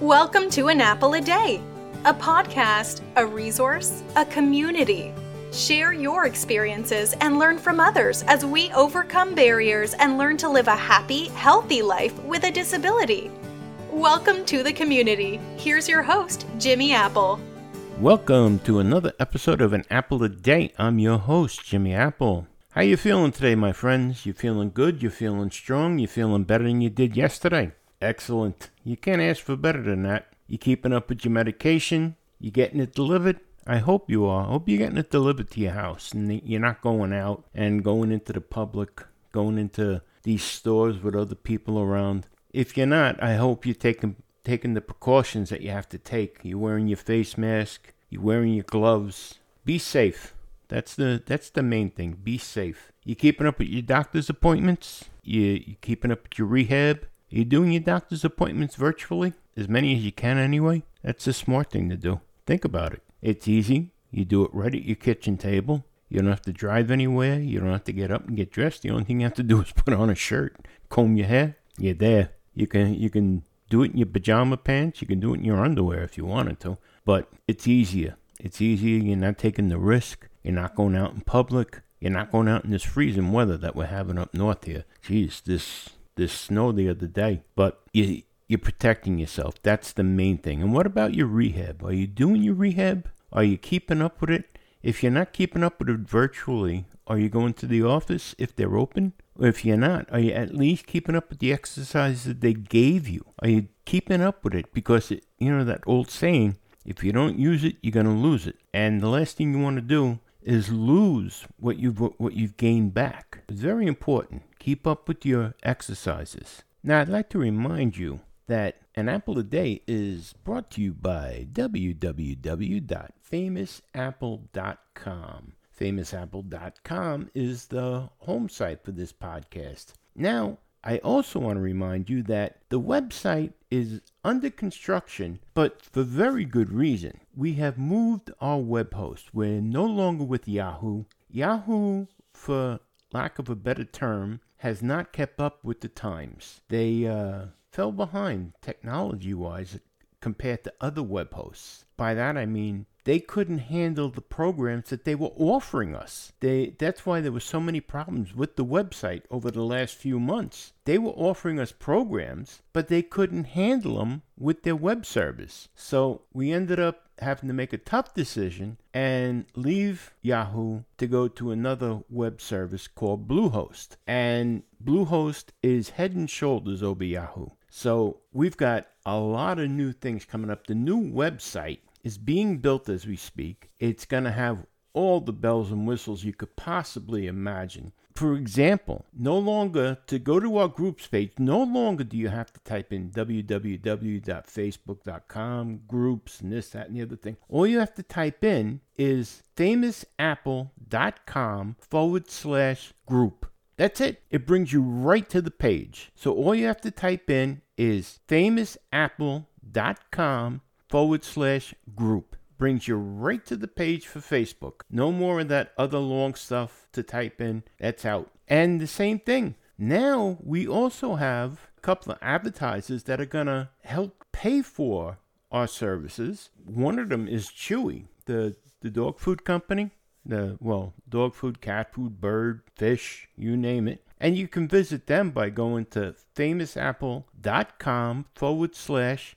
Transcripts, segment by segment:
Welcome to An Apple a Day, a podcast, a resource, a community. Share your experiences and learn from others as we overcome barriers and learn to live a happy, healthy life with a disability. Welcome to the community. Here's your host, Jimmy Apple. Welcome to another episode of An Apple a Day. I'm your host, Jimmy Apple. How you feeling today, my friends? You feeling good? You feeling strong? You feeling better than you did yesterday? Excellent. You can't ask for better than that. You keeping up with your medication? You getting it delivered? I hope you are. I hope you're getting it delivered to your house and you're not going out and going into the public, going into these stores with other people around. If you're not, I hope you're taking taking the precautions that you have to take. You're wearing your face mask, you're wearing your gloves. Be safe. That's the that's the main thing. Be safe. You keeping up with your doctor's appointments? You you keeping up with your rehab? Are you doing your doctor's appointments virtually? As many as you can anyway? That's a smart thing to do. Think about it. It's easy. You do it right at your kitchen table. You don't have to drive anywhere. You don't have to get up and get dressed. The only thing you have to do is put on a shirt, comb your hair. You're there. You can you can do it in your pajama pants. You can do it in your underwear if you wanted to. But it's easier. It's easier. You're not taking the risk. You're not going out in public. You're not going out in this freezing weather that we're having up north here. Jeez, this this snow the other day. But you you're protecting yourself. That's the main thing. And what about your rehab? Are you doing your rehab? Are you keeping up with it? If you're not keeping up with it virtually, are you going to the office if they're open? Or if you're not, are you at least keeping up with the exercises that they gave you? Are you keeping up with it? Because, it, you know, that old saying, if you don't use it, you're going to lose it. And the last thing you want to do is lose what you've, what you've gained back. It's very important. Keep up with your exercises. Now, I'd like to remind you that An Apple a Day is brought to you by www.famousapple.com. Famousapple.com is the home site for this podcast. Now, I also want to remind you that the website is under construction, but for very good reason. We have moved our web host. We're no longer with Yahoo. Yahoo, for lack of a better term, has not kept up with the times. They uh, fell behind technology wise compared to other web hosts. By that I mean they couldn't handle the programs that they were offering us. They that's why there were so many problems with the website over the last few months. They were offering us programs, but they couldn't handle them with their web service. So we ended up having to make a tough decision and leave Yahoo to go to another web service called Bluehost. And Bluehost is head and shoulders over Yahoo. So we've got a lot of new things coming up. The new website is being built as we speak. It's going to have all the bells and whistles you could possibly imagine. For example, no longer to go to our groups page, no longer do you have to type in www.facebook.com, groups, and this, that, and the other thing. All you have to type in is famousapple.com forward slash group. That's it. It brings you right to the page. So all you have to type in is famousapple.com forward slash group. Brings you right to the page for Facebook. No more of that other long stuff to type in. That's out. And the same thing. Now we also have a couple of advertisers that are going to help pay for our services. One of them is Chewy, the, the dog food company. The well, dog food, cat food, bird, fish, you name it. And you can visit them by going to famousapple.com forward slash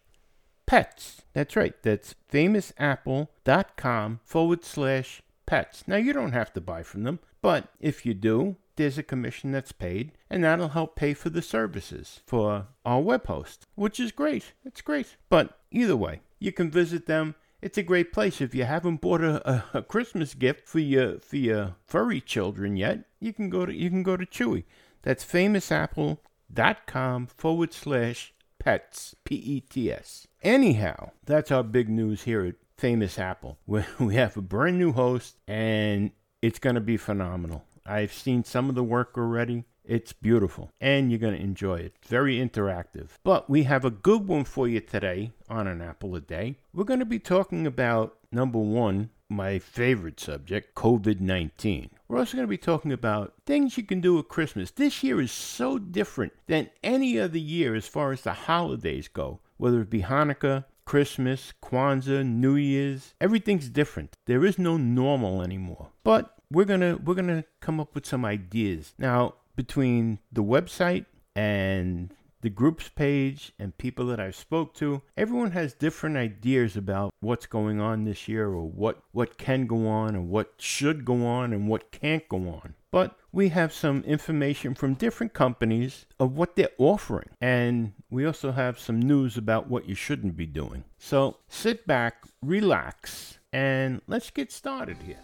pets. That's right. That's famousapple.com forward slash pets. Now, you don't have to buy from them, but if you do, there's a commission that's paid, and that'll help pay for the services for our web host, which is great. It's great. But either way, you can visit them. It's a great place. If you haven't bought a, a, Christmas gift for your for your furry children yet, you can go to you can go to Chewy. That's famousapple.com forward slash pets P E T S. Anyhow, that's our big news here at Famous Apple. We have a brand new host, and it's going to be phenomenal. I've seen some of the work already. It's beautiful, and you're going to enjoy it. Very interactive. But we have a good one for you today on An Apple a Day. We're going to be talking about number one, my favorite subject, COVID 19. We're also going to be talking about things you can do at Christmas. This year is so different than any other year as far as the holidays go. whether it be Hanukkah, Christmas, Kwanzaa, New Year's, everything's different. There is no normal anymore. But we're gonna we're gonna come up with some ideas. Now, between the website and the groups page and people that I've spoke to, everyone has different ideas about what's going on this year or what, what can go on and what should go on and what can't go on. But we have some information from different companies of what they're offering. And we also have some news about what you shouldn't be doing. So sit back, relax, and let's get started here.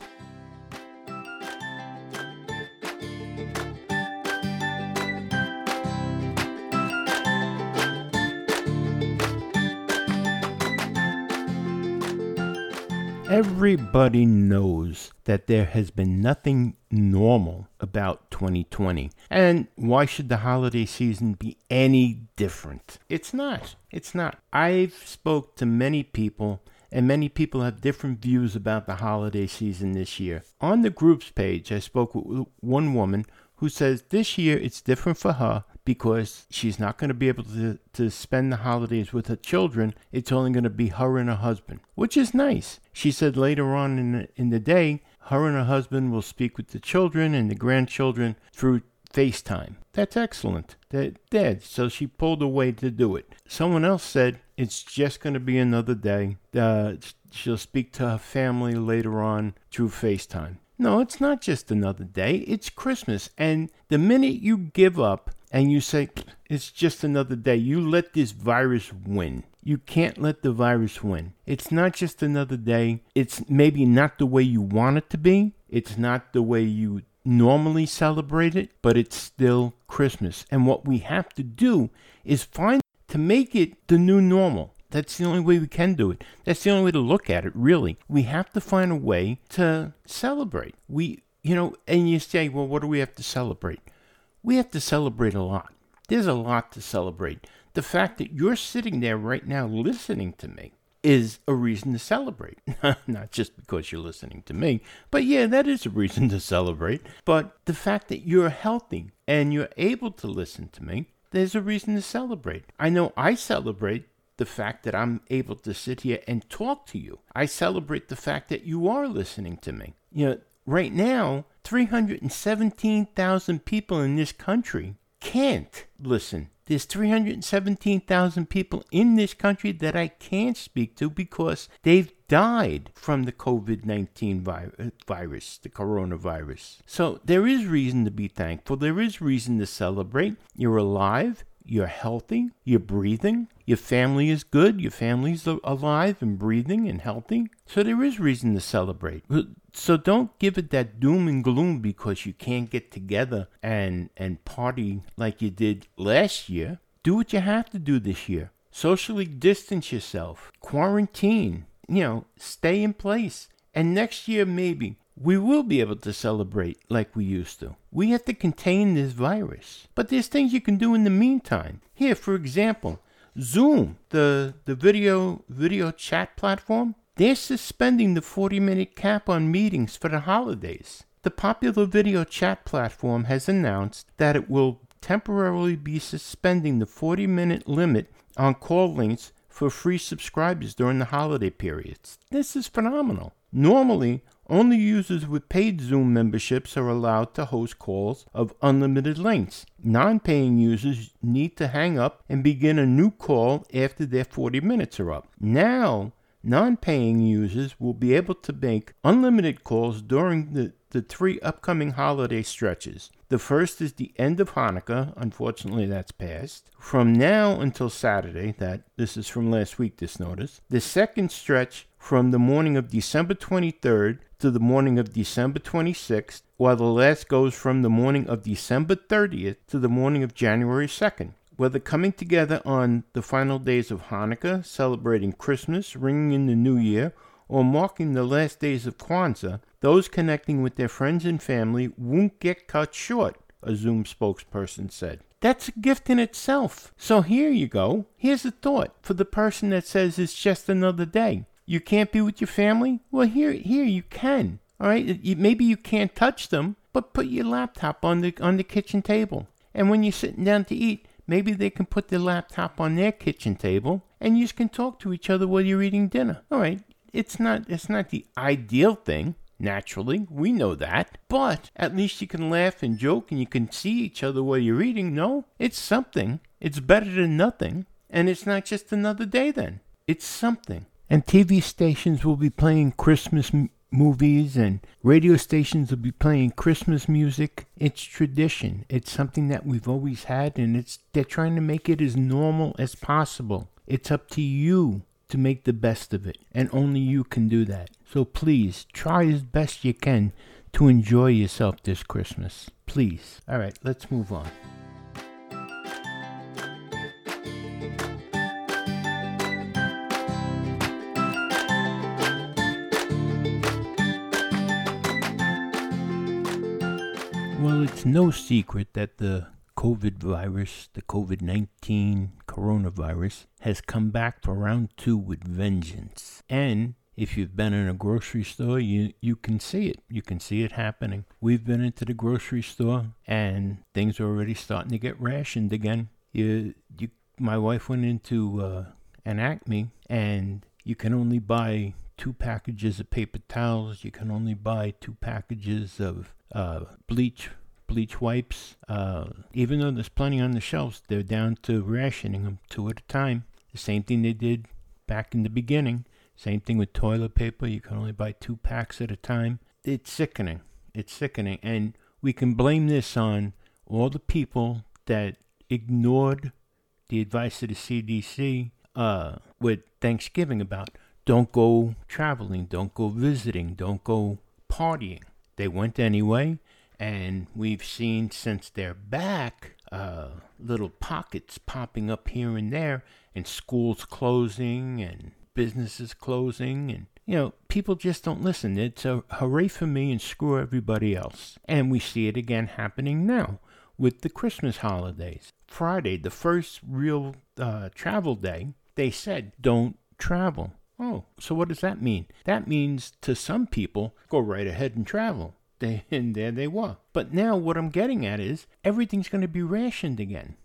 Everybody knows that there has been nothing normal about 2020. And why should the holiday season be any different? It's not. It's not. I've spoke to many people and many people have different views about the holiday season this year. On the groups page, I spoke with one woman who says this year it's different for her because she's not going to be able to, to spend the holidays with her children. It's only going to be her and her husband, which is nice. She said later on in the, in the day, her and her husband will speak with the children and the grandchildren through FaceTime. That's excellent. They're dead, so she pulled away to do it. Someone else said it's just going to be another day. Uh, she'll speak to her family later on through FaceTime. No, it's not just another day. It's Christmas. And the minute you give up and you say, it's just another day. You let this virus win. You can't let the virus win. It's not just another day. It's maybe not the way you want it to be. It's not the way you normally celebrate it, but it's still Christmas. And what we have to do is find to make it the new normal. That's the only way we can do it. That's the only way to look at it, really. We have to find a way to celebrate. We, you know, and you say, well, what do we have to celebrate? We have to celebrate a lot. There's a lot to celebrate. The fact that you're sitting there right now listening to me is a reason to celebrate. Not just because you're listening to me, but yeah, that is a reason to celebrate. But the fact that you're healthy and you're able to listen to me, there's a reason to celebrate. I know I celebrate the fact that I'm able to sit here and talk to you. I celebrate the fact that you are listening to me. You know, right now, 317,000 people in this country can't listen. There's 317,000 people in this country that I can't speak to because they've died from the COVID 19 vi- virus, the coronavirus. So there is reason to be thankful. There is reason to celebrate. You're alive. You're healthy. You're breathing. Your family is good. Your family's alive and breathing and healthy. So there is reason to celebrate. So don't give it that doom and gloom because you can't get together and, and party like you did last year. Do what you have to do this year. Socially distance yourself. Quarantine. You know, stay in place. And next year, maybe, we will be able to celebrate like we used to. We have to contain this virus. But there's things you can do in the meantime. Here, for example, Zoom, the, the video video chat platform, they're suspending the 40 minute cap on meetings for the holidays. The popular video chat platform has announced that it will temporarily be suspending the 40 minute limit on call links for free subscribers during the holiday periods. This is phenomenal. Normally, only users with paid Zoom memberships are allowed to host calls of unlimited lengths. Non paying users need to hang up and begin a new call after their 40 minutes are up. Now, non paying users will be able to make unlimited calls during the, the three upcoming holiday stretches. The first is the end of Hanukkah, unfortunately that's passed. From now until Saturday, that this is from last week this notice. The second stretch from the morning of December 23rd to the morning of December 26th, while the last goes from the morning of December 30th to the morning of January 2nd. Whether coming together on the final days of Hanukkah, celebrating Christmas, ringing in the New Year, or marking the last days of Kwanzaa, those connecting with their friends and family won't get cut short, a Zoom spokesperson said. That's a gift in itself. So here you go. Here's a thought for the person that says it's just another day. You can't be with your family? Well, here, here you can. All right, maybe you can't touch them, but put your laptop on the on the kitchen table. And when you're sitting down to eat, maybe they can put their laptop on their kitchen table and you can talk to each other while you're eating dinner. All right, it's not it's not the ideal thing. Naturally, we know that. But at least you can laugh and joke and you can see each other while you're eating. No, it's something. It's better than nothing. And it's not just another day then. It's something. And TV stations will be playing Christmas m- movies and radio stations will be playing Christmas music. It's tradition. It's something that we've always had and it's they're trying to make it as normal as possible. It's up to you to make the best of it, and only you can do that. So please try as best you can to enjoy yourself this Christmas. Please. All right, let's move on. No secret that the COVID virus, the COVID 19 coronavirus, has come back for round two with vengeance. And if you've been in a grocery store, you, you can see it. You can see it happening. We've been into the grocery store and things are already starting to get rationed again. You, you, my wife went into uh, an Acme and you can only buy two packages of paper towels. You can only buy two packages of uh, bleach bleach wipes. Uh, even though there's plenty on the shelves, they're down to rationing them two at a time. The same thing they did back in the beginning. Same thing with toilet paper. You can only buy two packs at a time. It's sickening. It's sickening. And we can blame this on all the people that ignored the advice of the CDC uh, with Thanksgiving about don't go traveling, don't go visiting, don't go partying. They went anyway, and we've seen since they're back uh, little pockets popping up here and there, and schools closing, and businesses closing, and you know, people just don't listen. It's a hooray for me and screw everybody else. And we see it again happening now with the Christmas holidays. Friday, the first real uh, travel day, they said, don't travel. Oh, so what does that mean? That means to some people, go right ahead and travel. And there they were. But now what I'm getting at is everything's going to be rationed again.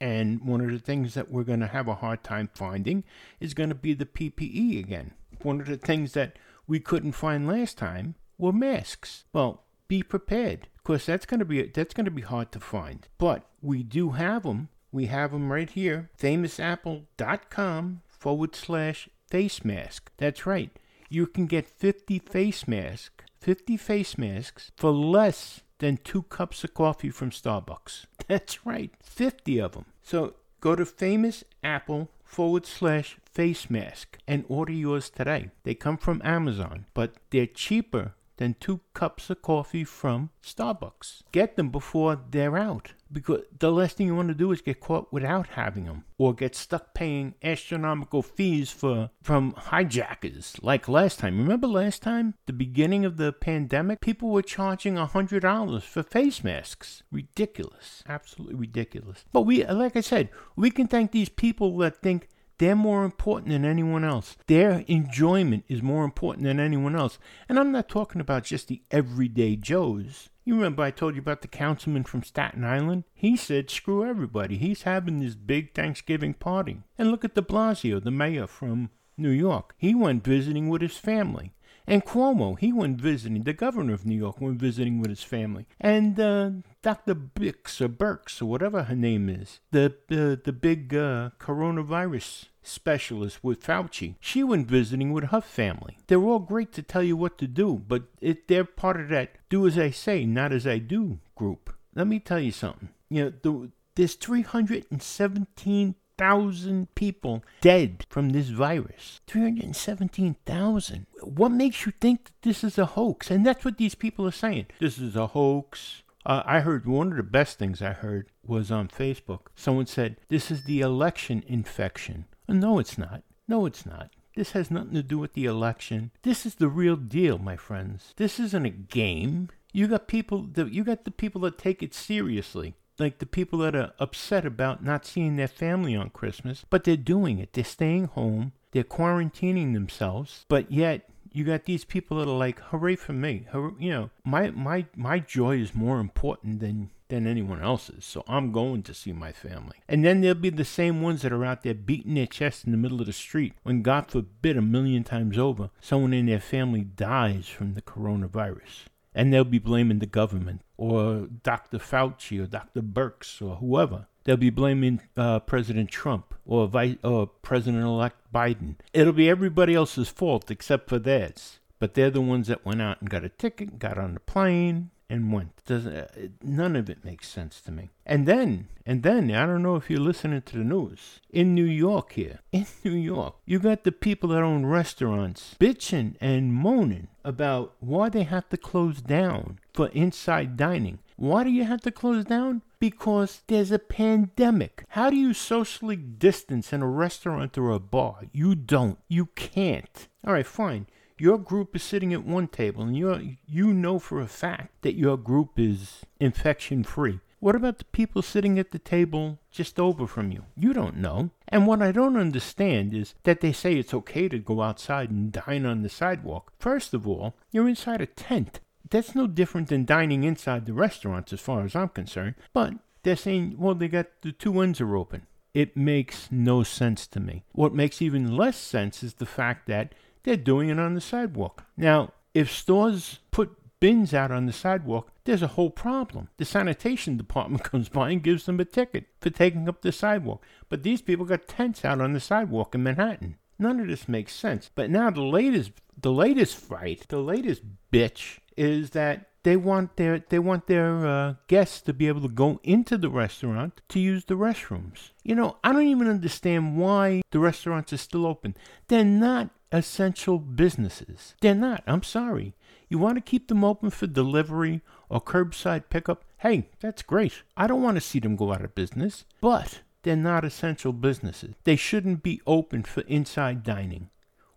And one of the things that we're going to have a hard time finding is going to be the PPE again. One of the things that we couldn't find last time were masks. Well, be prepared because that's going to be that's going to be hard to find. But we do have them. We have them right here. FamousApple.com forward slash face mask. That's right. You can get 50 face masks, 50 face masks for less than two cups of coffee from Starbucks. That's right, 50 of them. So go to Famous Apple forward slash face mask and order yours today. They come from Amazon, but they're cheaper than two cups of coffee from Starbucks. Get them before they're out because the last thing you want to do is get caught without having them or get stuck paying astronomical fees for from hijackers like last time. Remember last time? The beginning of the pandemic people were charging a hundred dollars for face masks. Ridiculous. Absolutely ridiculous. But we like i said we can thank these people that think they're more important than anyone else. Their enjoyment is more important than anyone else. And I'm not talking about just the everyday Joes. You remember I told you about the councilman from Staten Island? He said, screw everybody. He's having this big Thanksgiving party. And look at de Blasio, the mayor from New York. He went visiting with his family. And Cuomo, he went visiting. The governor of New York went visiting with his family. And uh, Dr. Bix or Burks or whatever her name is, the uh, the big uh, coronavirus specialist with Fauci, she went visiting with her family. They're all great to tell you what to do, but it, they're part of that do as I say, not as I do group. Let me tell you something. You know, the, there's 317 thousand people dead from this virus. 317,000. What makes you think that this is a hoax? And that's what these people are saying. This is a hoax. Uh, I heard one of the best things I heard was on Facebook. Someone said, This is the election infection. No, it's not. No, it's not. This has nothing to do with the election. This is the real deal, my friends. This isn't a game. You got people that you got the people that take it seriously like the people that are upset about not seeing their family on Christmas, but they're doing it. They're staying home, they're quarantining themselves, but yet you got these people that are like, hooray for me. You know, my, my, my joy is more important than than anyone else's, so I'm going to see my family. And then there'll be the same ones that are out there beating their chest in the middle of the street when, God forbid, a million times over, someone in their family dies from the coronavirus. And they'll be blaming the government or Dr. Fauci or Dr. Birx or whoever. They'll be blaming uh, President Trump or, Vice, or President elect Biden. It'll be everybody else's fault except for theirs. But they're the ones that went out and got a ticket, got on the plane, and went. Doesn't uh, none of it makes sense to me. And then, and then, I don't know if you're listening to the news in New York here. In New York, you got the people that own restaurants bitching and moaning about why they have to close down for inside dining. Why do you have to close down? Because there's a pandemic. How do you socially distance in a restaurant or a bar? You don't. You can't. All right, fine your group is sitting at one table and you you know for a fact that your group is infection free. What about the people sitting at the table just over from you? You don't know. And what I don't understand is that they say it's okay to go outside and dine on the sidewalk. First of all, you're inside a tent. That's no different than dining inside the restaurants as far as I'm concerned. But they're saying, well, they got the two ends are open. It makes no sense to me. What makes even less sense is the fact that they're doing it on the sidewalk. Now, if stores put bins out on the sidewalk, there's a whole problem. The sanitation department comes by and gives them a ticket for taking up the sidewalk. But these people got tents out on the sidewalk in Manhattan. None of this makes sense. But now the latest the latest fight, the latest bitch is that they want their they want their uh, guests to be able to go into the restaurant to use the restrooms. You know, I don't even understand why the restaurants are still open. They're not essential businesses. They're not. I'm sorry. You want to keep them open for delivery or curbside pickup? Hey, that's great. I don't want to see them go out of business, but they're not essential businesses. They shouldn't be open for inside dining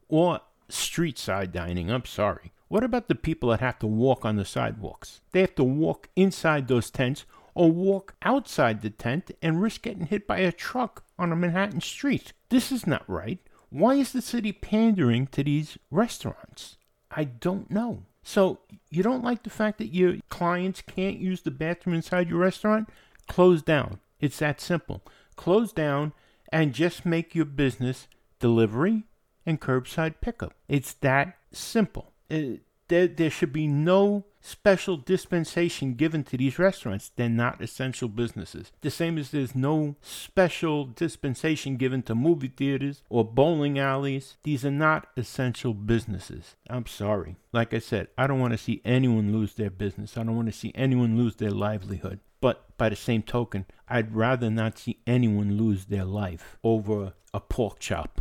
or street side dining. I'm sorry. What about the people that have to walk on the sidewalks? They have to walk inside those tents or walk outside the tent and risk getting hit by a truck on a Manhattan street. This is not right. Why is the city pandering to these restaurants? I don't know. So, you don't like the fact that your clients can't use the bathroom inside your restaurant? Close down. It's that simple. Close down and just make your business delivery and curbside pickup. It's that simple. It, there, there should be no special dispensation given to these restaurants. They're not essential businesses. The same as there's no special dispensation given to movie theaters or bowling alleys. These are not essential businesses. I'm sorry. Like I said, I don't want to see anyone lose their business. I don't want to see anyone lose their livelihood. But by the same token, I'd rather not see anyone lose their life over a pork chop.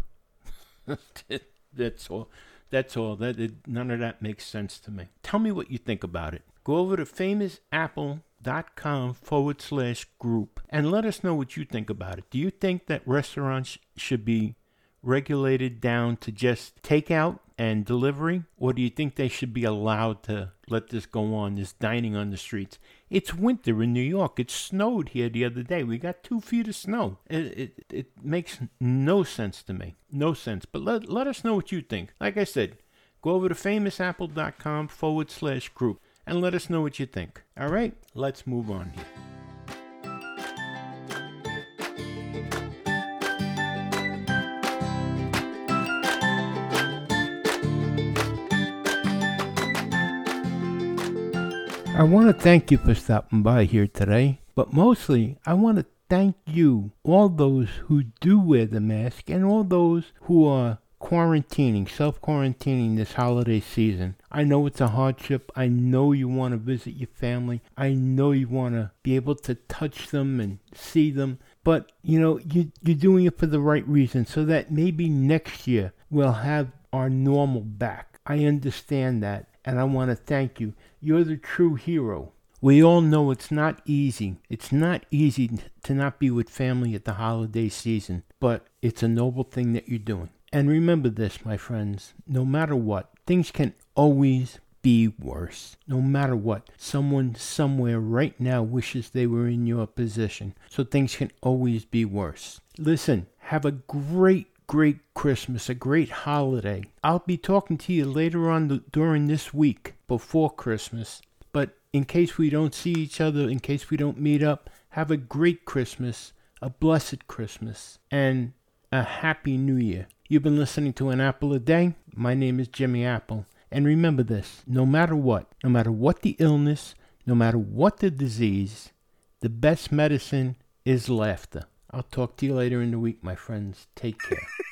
That's all. That's all. That it, none of that makes sense to me. Tell me what you think about it. Go over to famousapple.com forward slash group and let us know what you think about it. Do you think that restaurants should be regulated down to just takeout and delivery? Or do you think they should be allowed to let this go on, this dining on the streets? It's winter in New York. It snowed here the other day. We got two feet of snow. It, it, it makes no sense to me. No sense. But let, let us know what you think. Like I said, go over to famousapple.com forward slash group and let us know what you think. All right, let's move on here. I want to thank you for stopping by here today, but mostly I want to thank you, all those who do wear the mask, and all those who are quarantining, self quarantining this holiday season. I know it's a hardship. I know you want to visit your family. I know you want to be able to touch them and see them. But, you know, you, you're doing it for the right reason so that maybe next year we'll have our normal back. I understand that, and I want to thank you. You're the true hero. We all know it's not easy. It's not easy to not be with family at the holiday season, but it's a noble thing that you're doing. And remember this, my friends no matter what, things can always be worse. No matter what, someone somewhere right now wishes they were in your position. So things can always be worse. Listen, have a great great Christmas, a great holiday. I'll be talking to you later on the, during this week before Christmas. But in case we don't see each other, in case we don't meet up, have a great Christmas, a blessed Christmas, and a happy new year. You've been listening to An Apple a Day. My name is Jimmy Apple. And remember this no matter what, no matter what the illness, no matter what the disease, the best medicine is laughter. I'll talk to you later in the week, my friends. Take care.